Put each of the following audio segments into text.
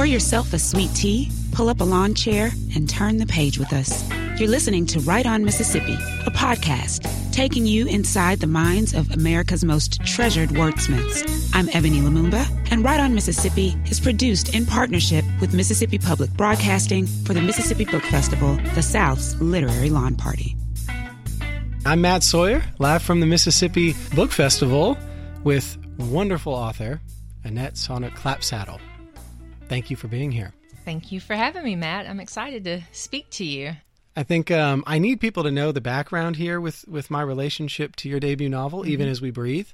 Pour yourself a sweet tea, pull up a lawn chair, and turn the page with us. You're listening to Write On Mississippi, a podcast taking you inside the minds of America's most treasured wordsmiths. I'm Ebony Lumumba, and Write On Mississippi is produced in partnership with Mississippi Public Broadcasting for the Mississippi Book Festival, the South's literary lawn party. I'm Matt Sawyer, live from the Mississippi Book Festival with wonderful author Annette Saunooke Clapsaddle. Thank you for being here. Thank you for having me, Matt. I'm excited to speak to you. I think um, I need people to know the background here with, with my relationship to your debut novel, mm-hmm. Even as We Breathe,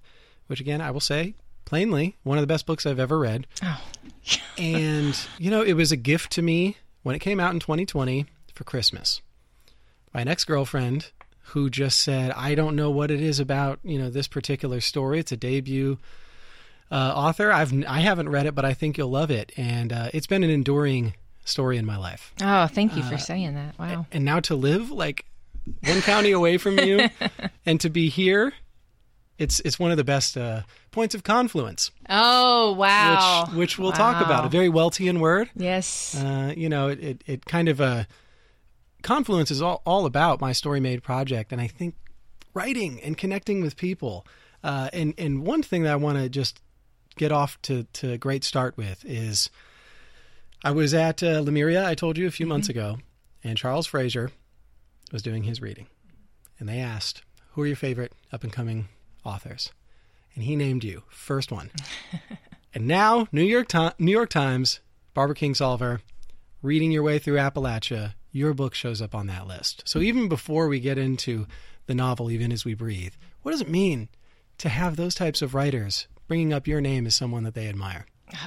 which again, I will say plainly, one of the best books I've ever read. Oh. and, you know, it was a gift to me when it came out in 2020 for Christmas by an ex girlfriend who just said, I don't know what it is about, you know, this particular story. It's a debut uh, author. I've I haven't read it, but I think you'll love it, and uh, it's been an enduring story in my life. Oh, thank you for uh, saying that. Wow. And now to live like one county away from you, and to be here, it's it's one of the best uh, points of confluence. Oh wow! Which, which we'll wow. talk about. A very Weltian word. Yes. Uh, you know, it, it, it kind of uh, Confluence is all, all about my story made project, and I think writing and connecting with people. Uh, and and one thing that I want to just get off to to a great start with is I was at uh, Lemuria. I told you a few mm-hmm. months ago, and Charles Frazier was doing his reading, and they asked, "Who are your favorite up and coming authors?" And he named you first one. and now New York New York Times, Barbara Kingsolver, reading your way through Appalachia your book shows up on that list. So even before we get into the novel, even as we breathe, what does it mean to have those types of writers bringing up your name as someone that they admire?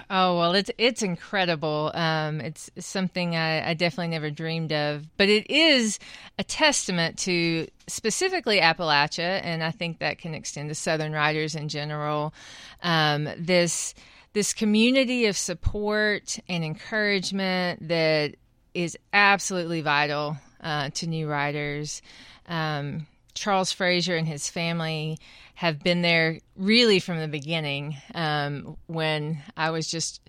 Oh well, it's it's incredible. Um, it's something I, I, definitely never dreamed of, but it is a testament to specifically Appalachia, and I think that can extend to Southern writers in general. Um, this this community of support and encouragement that is absolutely vital uh, to new writers. Um, Charles Frazier and his family have been there really from the beginning um, when I was just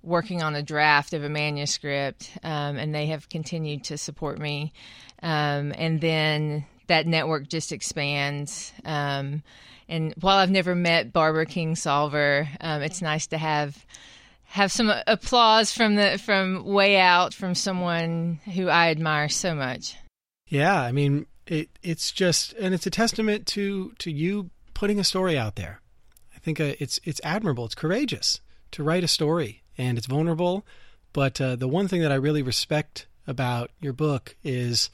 working on a draft of a manuscript, um, and they have continued to support me. Um, and then that network just expands. Um, and while I've never met Barbara Kingsolver, um, it's nice to have have some applause from the from way out from someone who I admire so much. Yeah, I mean it it's just and it's a testament to to you putting a story out there. I think uh, it's it's admirable, it's courageous to write a story and it's vulnerable, but uh, the one thing that I really respect about your book is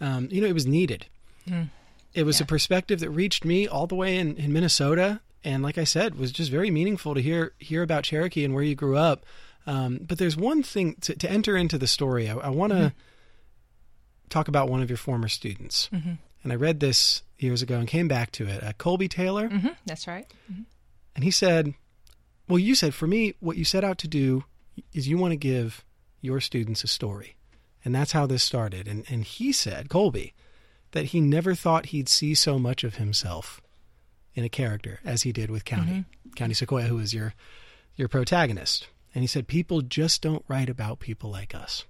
um, you know it was needed. Mm. It was yeah. a perspective that reached me all the way in, in Minnesota and like I said, was just very meaningful to hear hear about Cherokee and where you grew up. Um, but there's one thing to, to, enter into the story. I, I want to mm-hmm. talk about one of your former students, mm-hmm. And I read this years ago and came back to it. Uh, Colby Taylor. Mm-hmm. That's right. Mm-hmm. And he said, "Well, you said for me, what you set out to do is you want to give your students a story, and that's how this started." And and he said, Colby, that he never thought he'd see so much of himself in a character as he did with Cowney mm-hmm. Cowney Sequoyah, who is your your protagonist. And he said, people just don't write about people like us.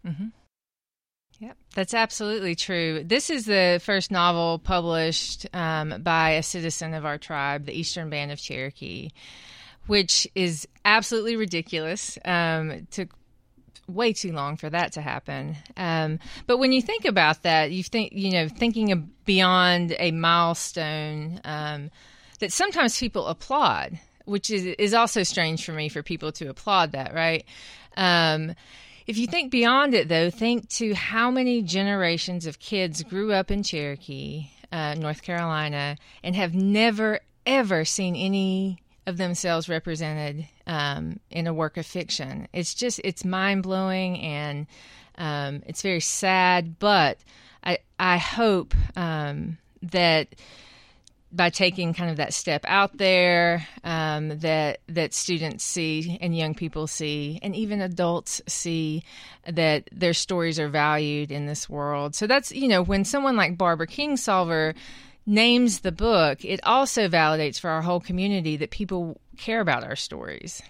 Yep, that's absolutely true. This is the first novel published um, by a citizen of our tribe, the Eastern Band of Cherokee, which is absolutely ridiculous. Um, it took way too long for that to happen. Um, but when you think about that, you think, you know, thinking beyond a milestone. Um, that sometimes people applaud, which is is also strange for me for people to applaud that, right? If you think beyond it, though, think to how many generations of kids grew up in Cherokee, uh, North Carolina, and have never ever seen any of themselves represented um, in a work of fiction. It's just it's mind blowing and um, it's very sad. But I I hope um, that by taking kind of that step out there um, that that students see and young people see and even adults see that their stories are valued in this world so that's you know when someone like barbara kingsolver names the book it also validates for our whole community that people care about our stories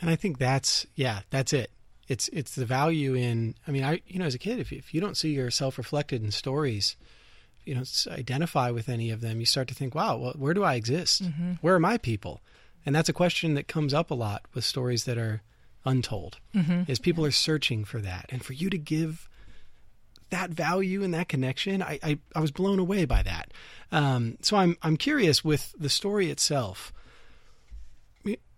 and i think that's yeah that's it It's it's the value in. I mean, I you know, as a kid, if if you don't see yourself reflected in stories, you don't identify with any of them, you start to think, wow, well, where do I exist? Mm-hmm. Where are my people? And that's a question that comes up a lot with stories that are untold. Mm-hmm. Is people are searching for that, and for you to give that value and that connection, I I, I was blown away by that. Um, so I'm I'm curious with the story itself.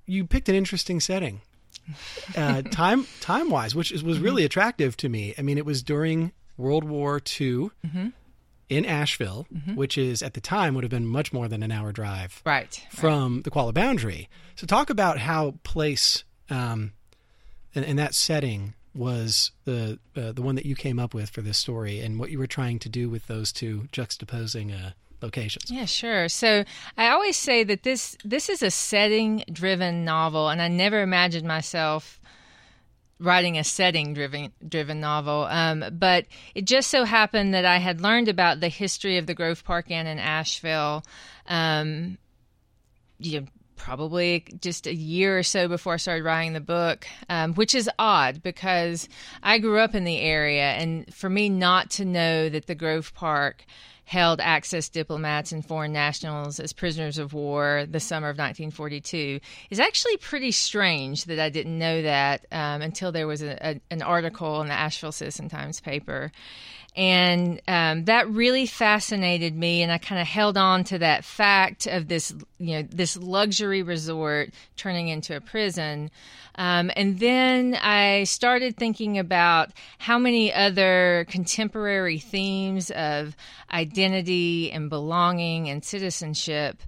You picked an interesting setting, uh, time time wise, which is, was mm-hmm. really attractive to me. I mean, it was during World War II. Mm-hmm in Asheville, mm-hmm. which is at the time would have been much more than an hour drive right, from right. the Qualla boundary. So talk about how place um, and, and that setting was the uh, the one that you came up with for this story and what you were trying to do with those two juxtaposing uh, locations. Yeah, sure. So I always say that this this is a setting driven novel, and I never imagined myself writing a setting driven driven novel. Um, but it just so happened that I had learned about the history of the Grove Park Inn in Asheville. Um, you know, probably just a year or so before I started writing the book, um, which is odd because I grew up in the area, and for me not to know that the Grove Park held Axis diplomats and foreign nationals as prisoners of war the summer of 1942 is actually pretty strange that I didn't know that um, until there was a, a, an article in the Asheville Citizen Times paper. And um, that really fascinated me, and I kind of held on to that fact of this, you know, this luxury resort turning into a prison. Um, and then I started thinking about how many other contemporary themes of identity and belonging and citizenship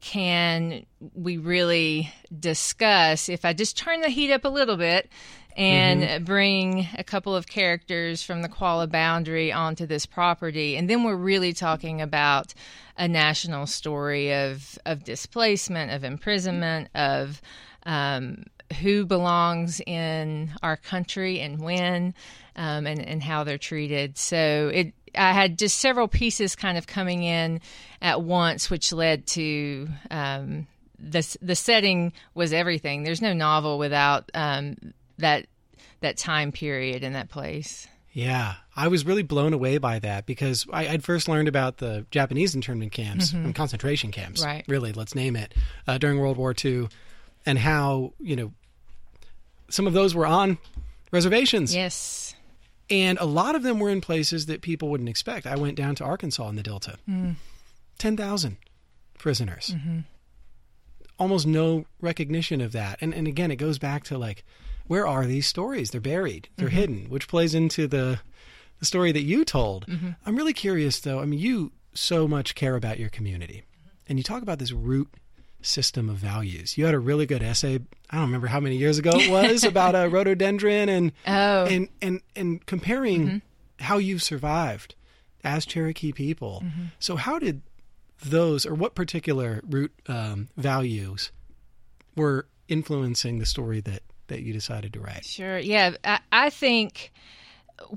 can we really discuss if I just turn the heat up a little bit and mm-hmm. bring a couple of characters from the Qualla boundary onto this property. And then we're really talking about a national story of, of displacement, of imprisonment, of um, who belongs in our country and when, um, and, and how they're treated. So it, I had just several pieces kind of coming in at once, which led to um, the the setting was everything. There's no novel without um, that that time period in that place. Yeah, I was really blown away by that because I, would first learned about the Japanese internment camps mm-hmm. and concentration camps. Right. Really, let's name it uh, during World War II, and how you know some of those were on reservations. Yes. And a lot of them were in places that people wouldn't expect. I went down to Arkansas in the Delta. Mm. 10,000 prisoners. Mm-hmm. Almost no recognition of that. And and again, it goes back to like where are these stories? They're buried. They're mm-hmm. hidden, which plays into the the story that you told. Mm-hmm. I'm really curious though. I mean, you so much care about your community. And you talk about this root system of values. You had a really good essay. I don't remember how many years ago it was about a rhododendron and oh. and and and comparing mm-hmm. how you've survived as Cherokee people. Mm-hmm. So how did those or what particular root um, values were influencing the story that that you decided to write? Sure. Yeah, I, I think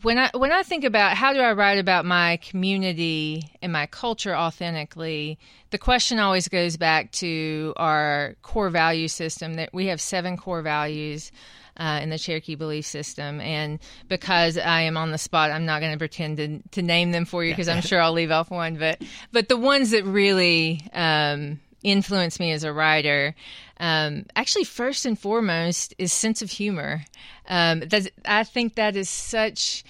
when I when I think about how do I write about my community and my culture authentically, the question always goes back to our core value system. That we have seven core values. Uh, in the Cherokee belief system. And because I am on the spot, I'm not going to pretend to, to name them for you because I'm sure I'll leave off one. But but the ones that really um, influenced me as a writer. Um, actually first and foremost is sense of humor. Um, i think that is such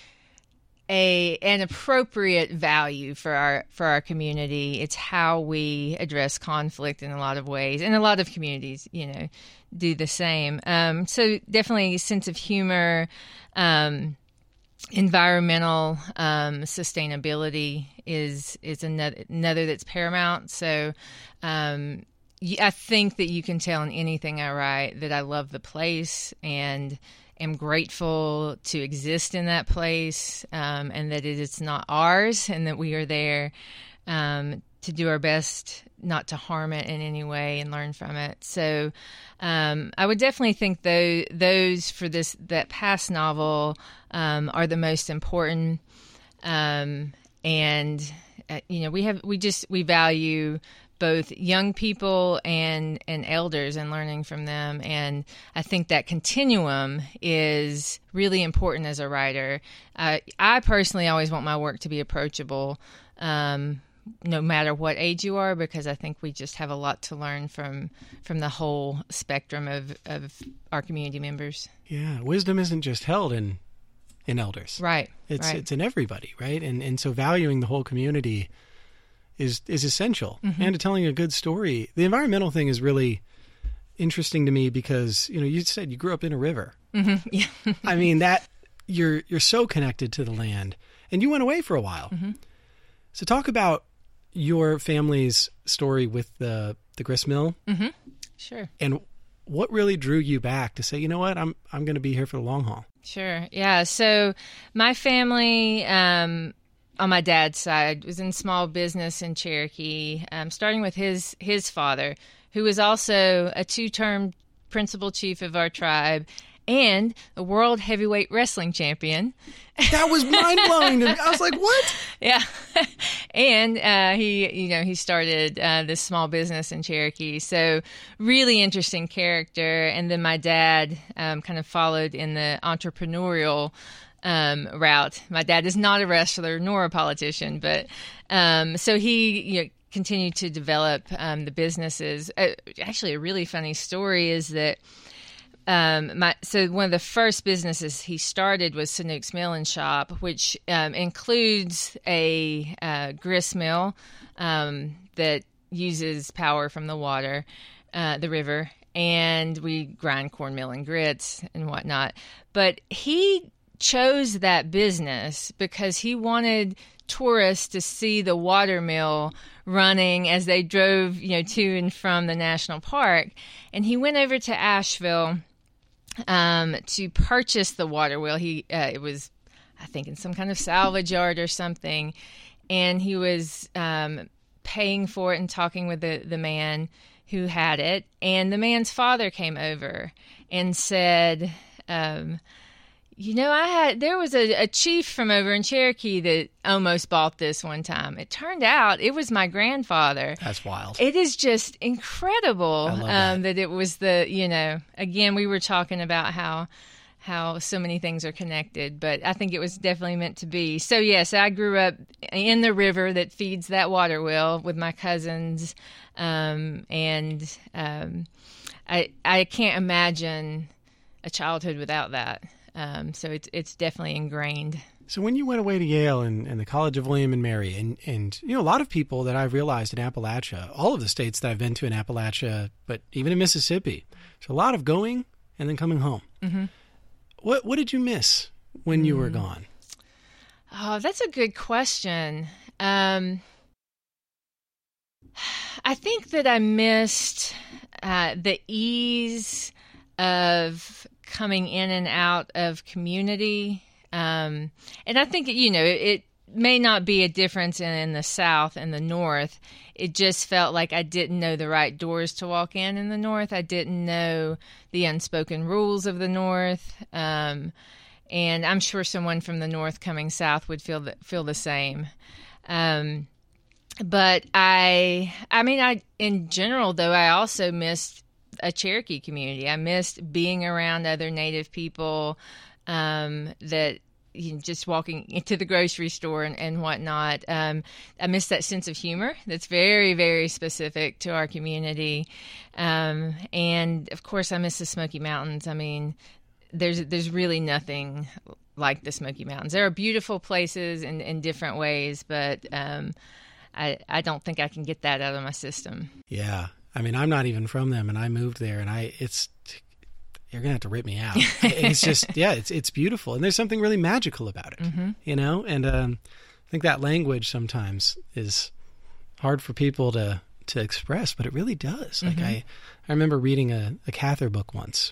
a an appropriate value for our for our community. It's how we address conflict in a lot of ways and a lot of communities you know do the same. Um, so definitely sense of humor um, environmental um, sustainability is is another, another that's paramount. So um, I think that you can tell in anything I write that I love the place and am grateful to exist in that place um, and that it is not ours and that we are there um, to do our best not to harm it in any way and learn from it. So um, I would definitely think those, those for this that past novel um, are the most important. Um, and uh, you know we have we just we value both young people and and elders and learning from them. And I think that continuum is really important as a writer. Uh, I personally always want my work to be approachable. Um, no matter what age you are because I think we just have a lot to learn from from the whole spectrum of, of our community members. Yeah, wisdom isn't just held in in elders. Right. It's right. it's in everybody, right? And and so valuing the whole community is is essential. Mm-hmm. And to telling a good story. The environmental thing is really interesting to me because, you know, you said you grew up in a river. Mm-hmm. Yeah. I mean that you're you're so connected to the land and you went away for a while. Mm-hmm. So talk about your family's story with the the grist mill sure. and what really drew you back to say, you know what, I'm I'm going to be here for the long haul. Sure. Yeah. So my family, um, on my dad's side, was in small business in Cherokee, um, starting with his his father, who was also a two term principal chief of our tribe and a world heavyweight wrestling champion. That was mind blowing to me. I was like, what? Yeah, and uh, he, you know, he started uh, this small business in Cherokee. So really interesting character. And then my dad um, kind of followed in the entrepreneurial um, route. My dad is not a wrestler nor a politician, but um, so he, you know, continued to develop um, the businesses. Uh, actually, a really funny story is that um, my so one of the first businesses he started was Saunooke's Mill and Shop, which um, includes a uh, grist mill um, that uses power from the water, uh, the river, and we grind cornmeal and grits and whatnot. But he chose that business because he wanted tourists to see the water mill running as they drove, you know, to and from the national park. And he went over to Asheville um, to purchase the water wheel. He uh, it was, I think, in some kind of salvage yard or something, and he was um, paying for it and talking with the the man who had it. And the man's father came over and said. Um, you know, I had there was a, a chief from over in Cherokee that almost bought this one time. It turned out it was my grandfather. That's wild. It is just incredible um, that it was the you know again we were talking about how how so many things are connected, but I think it was definitely meant to be. So yes, I grew up in the river that feeds that water wheel with my cousins, um, and um, I I can't imagine a childhood without that. Um, so it's it's definitely ingrained. So when you went away to Yale and, and the College of William and Mary, and, and you know a lot of people that I've realized in Appalachia, all of the states that I've been to in Appalachia, but even in Mississippi, so a lot of going and then coming home. Mm-hmm. What what did you miss when you were gone? Oh, that's a good question. Um, I think that I missed uh, the ease of coming in and out of community. Um, and I think, you know, it, may not be a difference in, in, the South and the North. It just felt like I didn't know the right doors to walk in in the North. I didn't know the unspoken rules of the North. Um, and I'm sure someone from the North coming South would feel the, feel the same. Um, but I, I mean, I in general though, I also missed a Cherokee community. I missed being around other Native people. Um, that you know, just walking into the grocery store and, and whatnot. Um, I miss that sense of humor that's very, very specific to our community. Um, and of course, I miss the Smoky Mountains. I mean, there's there's really nothing like the Smoky Mountains. There are beautiful places in, in different ways, but um, I I don't think I can get that out of my system. Yeah, I mean, I'm not even from them, and I moved there, and I it's you're gonna have to rip me out. it's just yeah, it's it's beautiful, and there's something really magical about it, mm-hmm. you know. And um, I think that language sometimes is hard for people to to express, but it really does. Like Mm-hmm. I I remember reading a a Cather book once,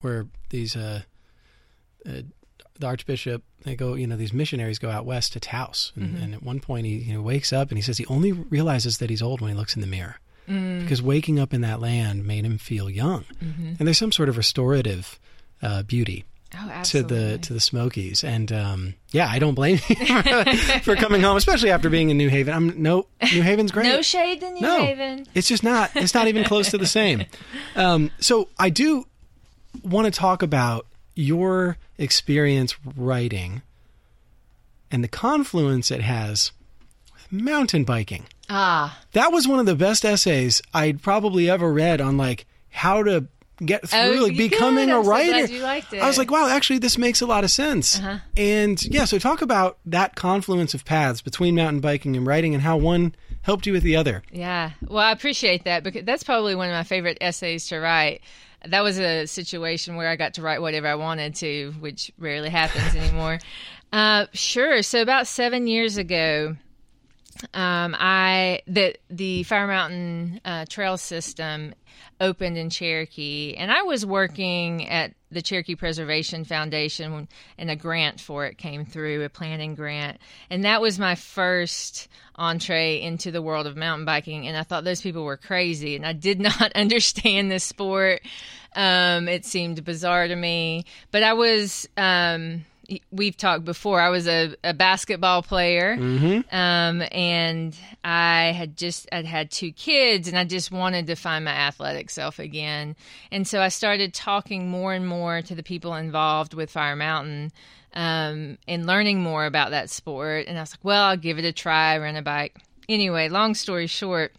where these uh, uh the archbishop they go you know these missionaries go out west to Taos, and, Mm-hmm. and at one point he you know wakes up and he says he only realizes that he's old when he looks in the mirror Mm. because waking up in that land made him feel young. Mm-hmm. And there's some sort of restorative uh, beauty Oh, to the to the Smokies, and um, yeah, I don't blame you for coming home, especially after being in New Haven. I'm no New Haven's great. no shade to New No. Haven. It's just not. It's not even close to the same. Um, so I do want to talk about your experience writing and the confluence it has with mountain biking. Ah, That was one of the best essays I'd probably ever read on like how to get through Oh, like becoming a so writer. liked I was like, wow, actually this makes a lot of sense. Uh-huh. And yeah, so talk about that confluence of paths between mountain biking and writing and how one helped you with the other. Yeah. Well, I appreciate that because that's probably one of my favorite essays to write. That was a situation where I got to write whatever I wanted to, which rarely happens anymore. Uh, sure. So about seven years ago, um, I the the Fire Mountain uh, Trail System opened in Cherokee, and I was working at the Cherokee Preservation Foundation, when, and a grant for it came through, a planning grant, and that was my first entree into the world of mountain biking. And I thought those people were crazy, and I did not understand this sport. Um, it seemed bizarre to me, but I was. Um, we've talked before. I was a, a basketball player, um, and I had just I'd had two kids, and I just wanted to find my athletic self again. And so I started talking more and more to the people involved with Fire Mountain. Um, and learning more about that sport, and I was like, "Well, I'll give it a try, rent a bike." Anyway, long story short,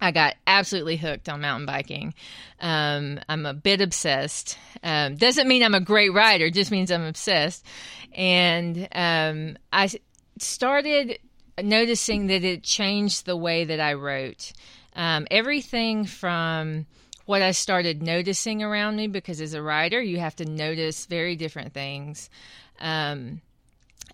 I got absolutely hooked on mountain biking. Um, I'm a bit obsessed. Um, doesn't mean I'm a great rider, just means I'm obsessed. And um, I started noticing that it changed the way that I wrote. Um, everything from what I started noticing around me, because as a writer, you have to notice very different things. Um,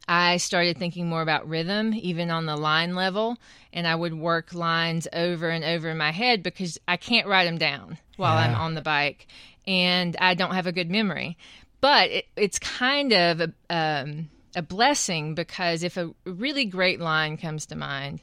I started thinking more about rhythm, even on the line level, and I would work lines over and over in my head because I can't write them down while I'm on the bike, and I don't have a good memory. But it, it's kind of a, um, a blessing because if a really great line comes to mind,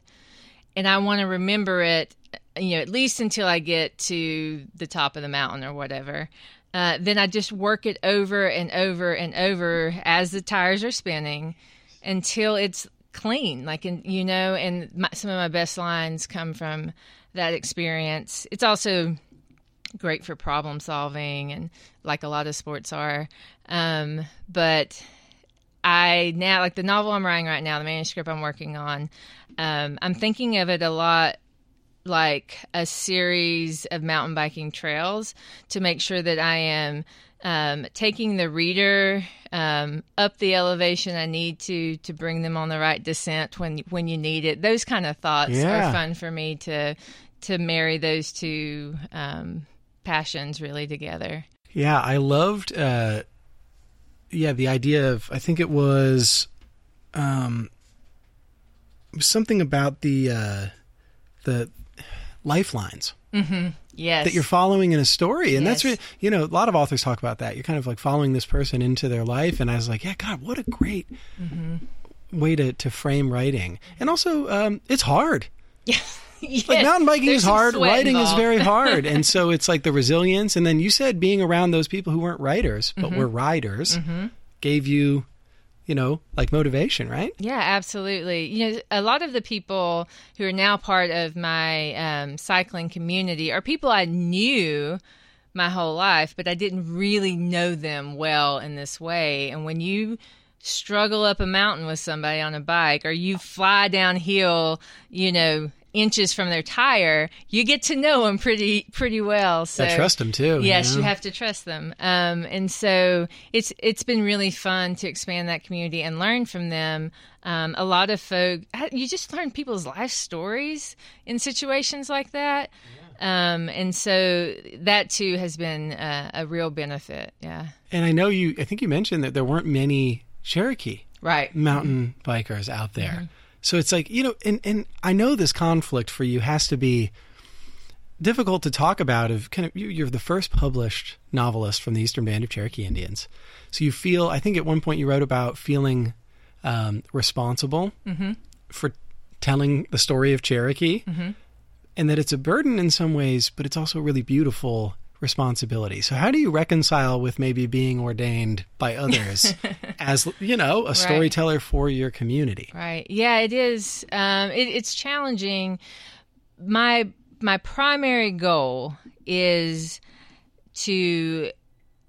and I want to remember it, you know, at least until I get to the top of the mountain or whatever. Uh, then I just work it over and over and over as the tires are spinning until it's clean. Like, and you know, and my, some of my best lines come from that experience. It's also great for problem solving, and like a lot of sports are. Um, but I now like the novel I'm writing right now, the manuscript I'm working on. Um, I'm thinking of it a lot like a series of mountain biking trails to make sure that I am um, taking the reader um, up the elevation I need to to bring them on the right descent when when you need it. Those kind of thoughts Yeah. are fun for me to to marry those two um, passions really together. Yeah, I loved. Uh, yeah, the idea of I think it was, um, something about the uh, the lifelines Yes, that you're following in a story, and that's Yes. really you know a lot of authors talk about that. You're kind of like following this person into their life, and I was like, yeah, God, what a great way to to frame writing, and also um, it's hard. Yes, Like mountain biking there's is hard, writing is very hard, and so it's like the resilience. And then you said being around those people who weren't writers Mm-hmm. but were riders gave you, you know, like motivation, right? Yeah, absolutely. You know, a lot of the people who are now part of my um, cycling community are people I knew my whole life, but I didn't really know them well in this way. And when you struggle up a mountain with somebody on a bike or you fly downhill, you know, inches from their tire, you get to know them pretty pretty well. So I trust them too. Yes, know? you have to trust them. Um, and so it's it's been really fun to expand that community and learn from them. Um, a lot of folk, you just learn people's life stories in situations like that. Um, and so that too has been uh, a real benefit. Yeah. And I know you. I think you mentioned that there weren't many Cherokee Right. mountain bikers out there. Mm-hmm. So it's like you know, and and I know this conflict for you has to be difficult to talk about. Of kind of you, you're the first published novelist from the Eastern Band of Cherokee Indians, so you feel. I think at one point you wrote about feeling um, responsible Mm-hmm. for telling the story of Cherokee, and that it's a burden in some ways, but it's also really beautiful responsibility. So how do you reconcile with maybe being ordained by others as you know a storyteller right. for your community? Right. Yeah, it is. Um, it, it's challenging. My my primary goal is to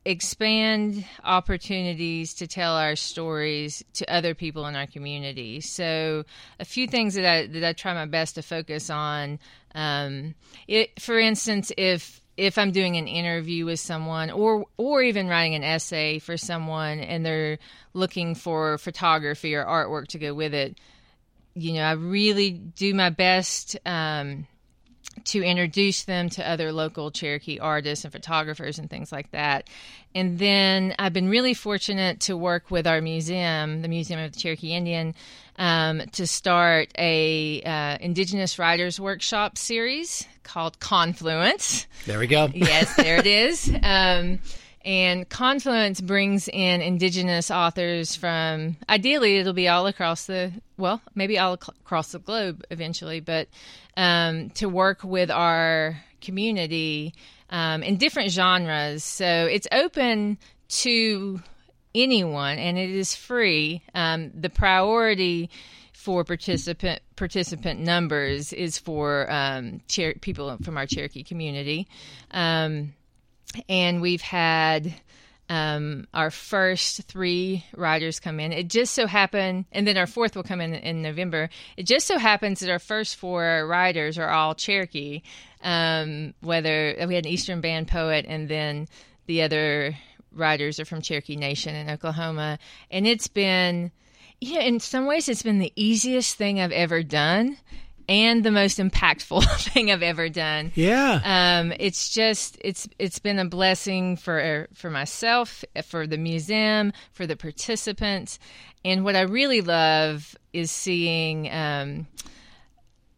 expand opportunities to tell our stories to other people in our community. So, a few things that I that I try my best to focus on. Um, it, for instance, if if I'm doing an interview with someone or or even writing an essay for someone and they're looking for photography or artwork to go with it, you know, I really do my best um, to introduce them to other local Cherokee artists and photographers and things like that. And then I've been really fortunate to work with our museum, the Museum of the Cherokee Indian, um, to start a uh, Indigenous Writers Workshop series called Confluence. There we go. yes, there it is. Um, and Confluence brings in indigenous authors from, ideally, it'll be all across the, well, maybe all across the globe eventually, but um, to work with our community um, in different genres. So it's open to anyone and it is free. Um, the priority for participant participant numbers is for um, people from our Cherokee community. Um, and we've had um, our first three writers come in. It just so happened, and then our fourth will come in in November. It just so happens that our first four writers are all Cherokee. Um, whether we had an Eastern Band poet, and then the other writers are from Cherokee Nation in Oklahoma, and it's been. Yeah, in some ways, it's been the easiest thing I've ever done and the most impactful thing I've ever done. Yeah. Um, it's just it's it's been a blessing for for myself, for the museum, for the participants, and what I really love is seeing. Um,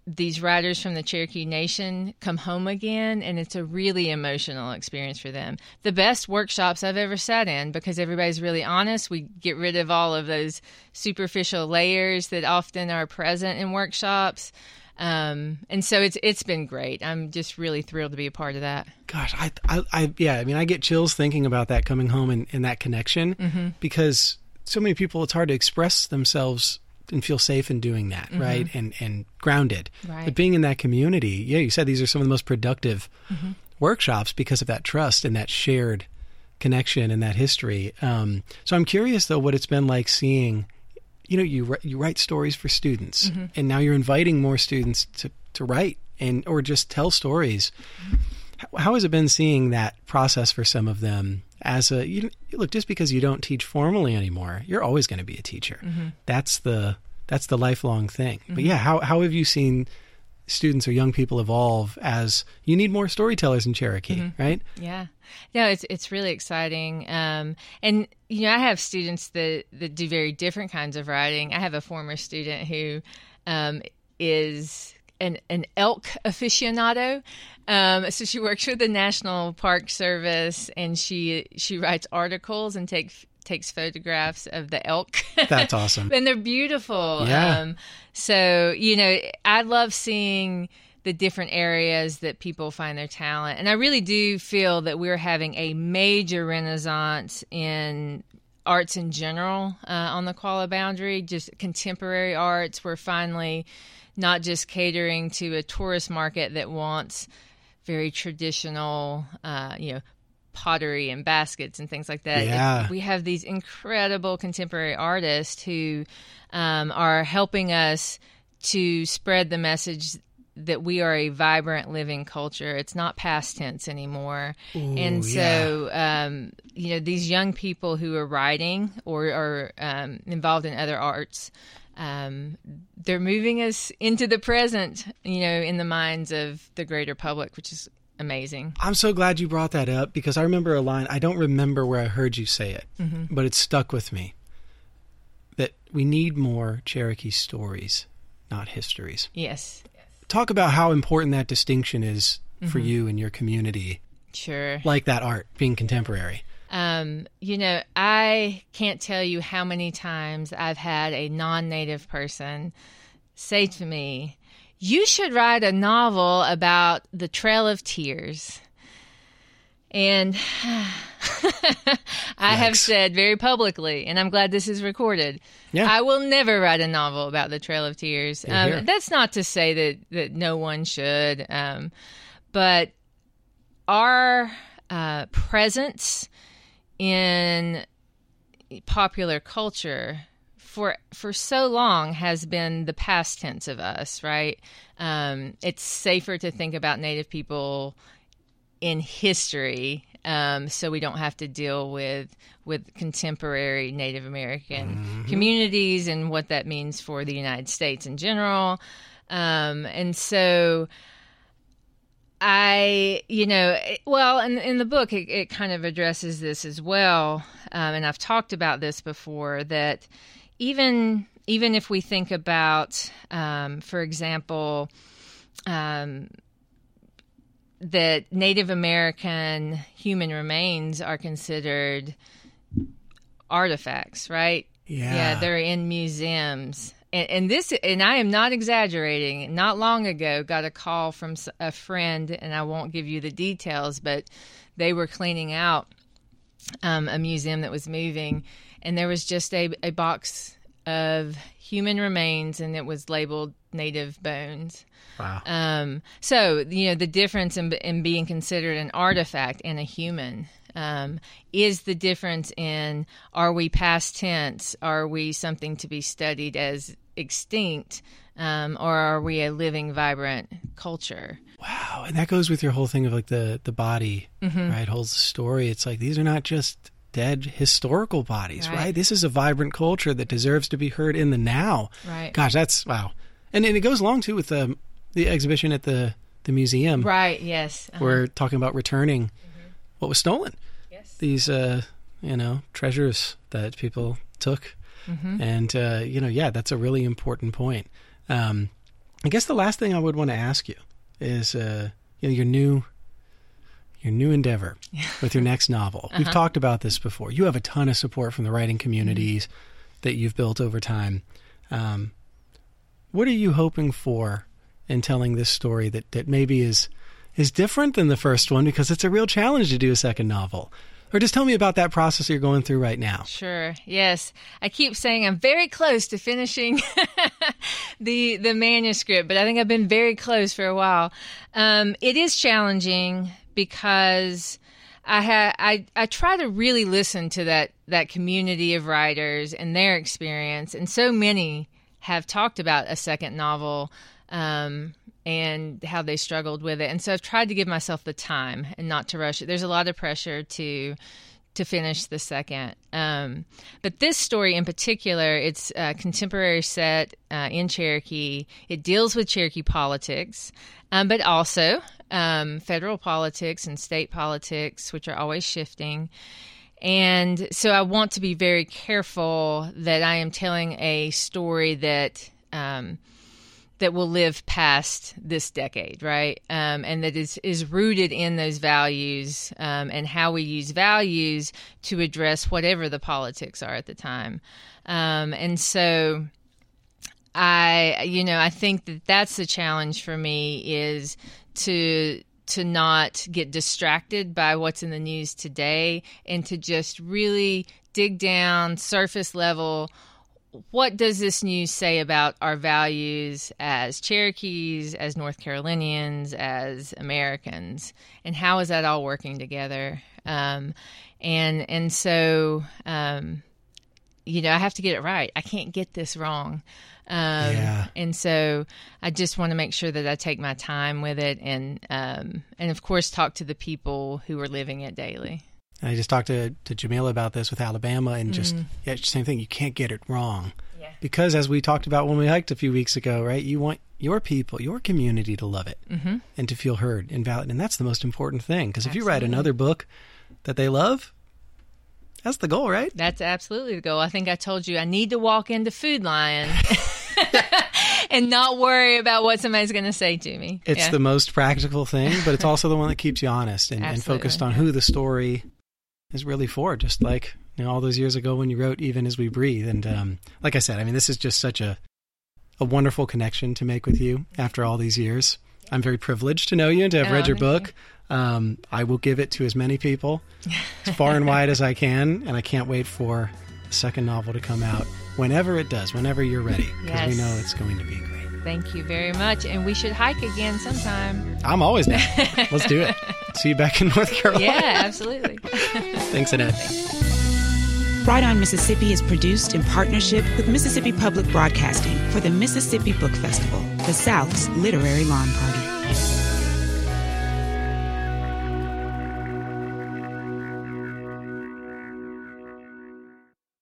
these writers from the Cherokee Nation come home again, and it's a really emotional experience for them. The best workshops I've ever sat in because everybody's really honest. We get rid of all of those superficial layers that often are present in workshops. Um, and so it's it's been great. I'm just really thrilled to be a part of that. Gosh, I, I, I yeah, I mean, I get chills thinking about that coming home and, and that connection mm-hmm. because so many people, it's hard to express themselves and feel safe in doing that, mm-hmm. right? And and grounded. Right. But being in that community, yeah, you said these are some of the most productive mm-hmm. workshops because of that trust and that shared connection and that history. Um, so I'm curious though what it's been like seeing. You know, you you write stories for students, mm-hmm. and now you're inviting more students to to write and or just tell stories. How, how has it been seeing that process for some of them as a you look just because you don't teach formally anymore you're always going to be a teacher mm-hmm. that's the that's the lifelong thing mm-hmm. but yeah how how have you seen students or young people evolve as you need more storytellers in Cherokee mm-hmm. right yeah no it's it's really exciting um, and you know I have students that that do very different kinds of writing I have a former student who um, is an, an elk aficionado. Um, so she works for the National Park Service, and she she writes articles and takes takes photographs of the elk. That's awesome, and they're beautiful. Yeah. Um, so you know, I love seeing the different areas that people find their talent, and I really do feel that we're having a major renaissance in arts in general uh, on the Qualla Boundary, just contemporary arts. We're finally not just catering to a tourist market that wants very traditional, uh, you know, pottery and baskets and things like that. Yeah. We have these incredible contemporary artists who um, are helping us to spread the message that we are a vibrant living culture. It's not past tense anymore. Ooh, and so, yeah. um, you know, these young people who are writing or are um, involved in other arts um, they're moving us into the present, you know, in the minds of the greater public, which is amazing. I'm so glad you brought that up because I remember a line. I don't remember where I heard you say it, mm-hmm. but it stuck with me. That we need more Cherokee stories, not histories. Yes. Talk about how important that distinction is mm-hmm. for you and your community. Sure. Like that art being contemporary. Um, you know, I can't tell you how many times I've had a non native person say to me, You should write a novel about the Trail of Tears. And I have said very publicly, and I'm glad this is recorded. Yeah. I will never write a novel about the Trail of Tears. Um, that's not to say that that no one should, um, but our uh, presence in popular culture for for so long has been the past tense of us, right? Um, it's safer to think about Native people in history, um, so we don't have to deal with with contemporary Native American communities and what that means for the United States in general. Um, and so I, you know, well, in, in the book, it, it kind of addresses this as well. Um, and I've talked about this before that even even if we think about, um, for example, um, that Native American human remains are considered artifacts, right? Yeah. Yeah, they're in museums. And, and this, and I am not exaggerating. Not long ago, got a call from a friend, and I won't give you the details, but they were cleaning out um, a museum that was moving, and there was just a, a box of human remains, and it was labeled native bones. Wow. Um, so you know the difference in, in being considered an artifact and a human um, is the difference in are we past tense? Are we something to be studied as extinct, um, or are we a living, vibrant culture? Wow, and that goes with your whole thing of like the the body, Mm-hmm. right? Holds the story. It's like these are not just dead historical bodies, right. Right. This is a vibrant culture that deserves to be heard in the now. Right. Gosh, that's wow. And and it goes along too with the the exhibition at the the museum. Right. Yes. Uh-huh. We're talking about returning what was stolen. yes. These uh, you know, treasures that people took. Mm-hmm. And uh, you know, yeah, that's a really important point. Um, I guess the last thing I would want to ask you is uh, you know, your new your new endeavor with your next novel. We've talked about this before. You have a ton of support from the writing communities that you've built over time. Um, what are you hoping for in telling this story that, that maybe is is different than the first one because it's a real challenge to do a second novel? Or just tell me about that process you're going through right now. Sure. Yes. I keep saying I'm very close to finishing the the manuscript, but I think I've been very close for a while. Um, it is challenging because I ha- I I try to really listen to that that community of writers and their experience, and so many have talked about a second novel. Um, and how they struggled with it. And so I've tried to give myself the time and not to rush it. There's a lot of pressure to to finish the second. Um, but this story in particular, it's a contemporary set uh, in Cherokee. It deals with Cherokee politics, um, but also um, federal politics and state politics, which are always shifting. And so I want to be very careful that I am telling a story that. That will live past this decade, right? Um, and that is is rooted in those values um, and how we use values to address whatever the politics are at the time. Um, and so, I, you know, I think that that's the challenge for me is to to not get distracted by what's in the news today and to just really dig down surface level what does this news say about our values as Cherokees, as North Carolinians, as Americans, and how is that all working together? Um, and and so, um, you know, I have to get it right. I can't get this wrong. Um, Yeah. And so, I just want to make sure that I take my time with it, and um, and of course, talk to the people who are living it daily. And I just talked to, to Jamila about this with Alabama and just, yeah, same thing. You can't get it wrong. Yeah. Because as we talked about when we hiked a few weeks ago, right, you want your people, your community to love it Mm-hmm. and to feel heard and valid. And that's the most important thing. Because if you write another book that they love, that's the goal, right? That's absolutely the goal. I think I told you I need to walk into Food Lion and not worry about what somebody's going to say to me. It's Yeah. the most practical thing, but it's also the one that keeps you honest and, and focused on who the story is really for. Just like you know, all those years ago when you wrote "Even as We Breathe," and um, like I said, I mean, this is just such a a wonderful connection to make with you after all these years. I'm very privileged to know you and to have Oh, read your book. Um, I will give it to as many people, as far and wide as I can, and I can't wait for the second novel to come out whenever it does, whenever you're ready, because Yes. we know it's going to be great. Thank you very much. And we should hike again sometime. I'm always down. Let's do it. See you back in North Carolina. Yeah, absolutely. Thanks, Annette. Write on Mississippi is produced in partnership with Mississippi Public Broadcasting for the Mississippi Book Festival, the South's literary lawn party.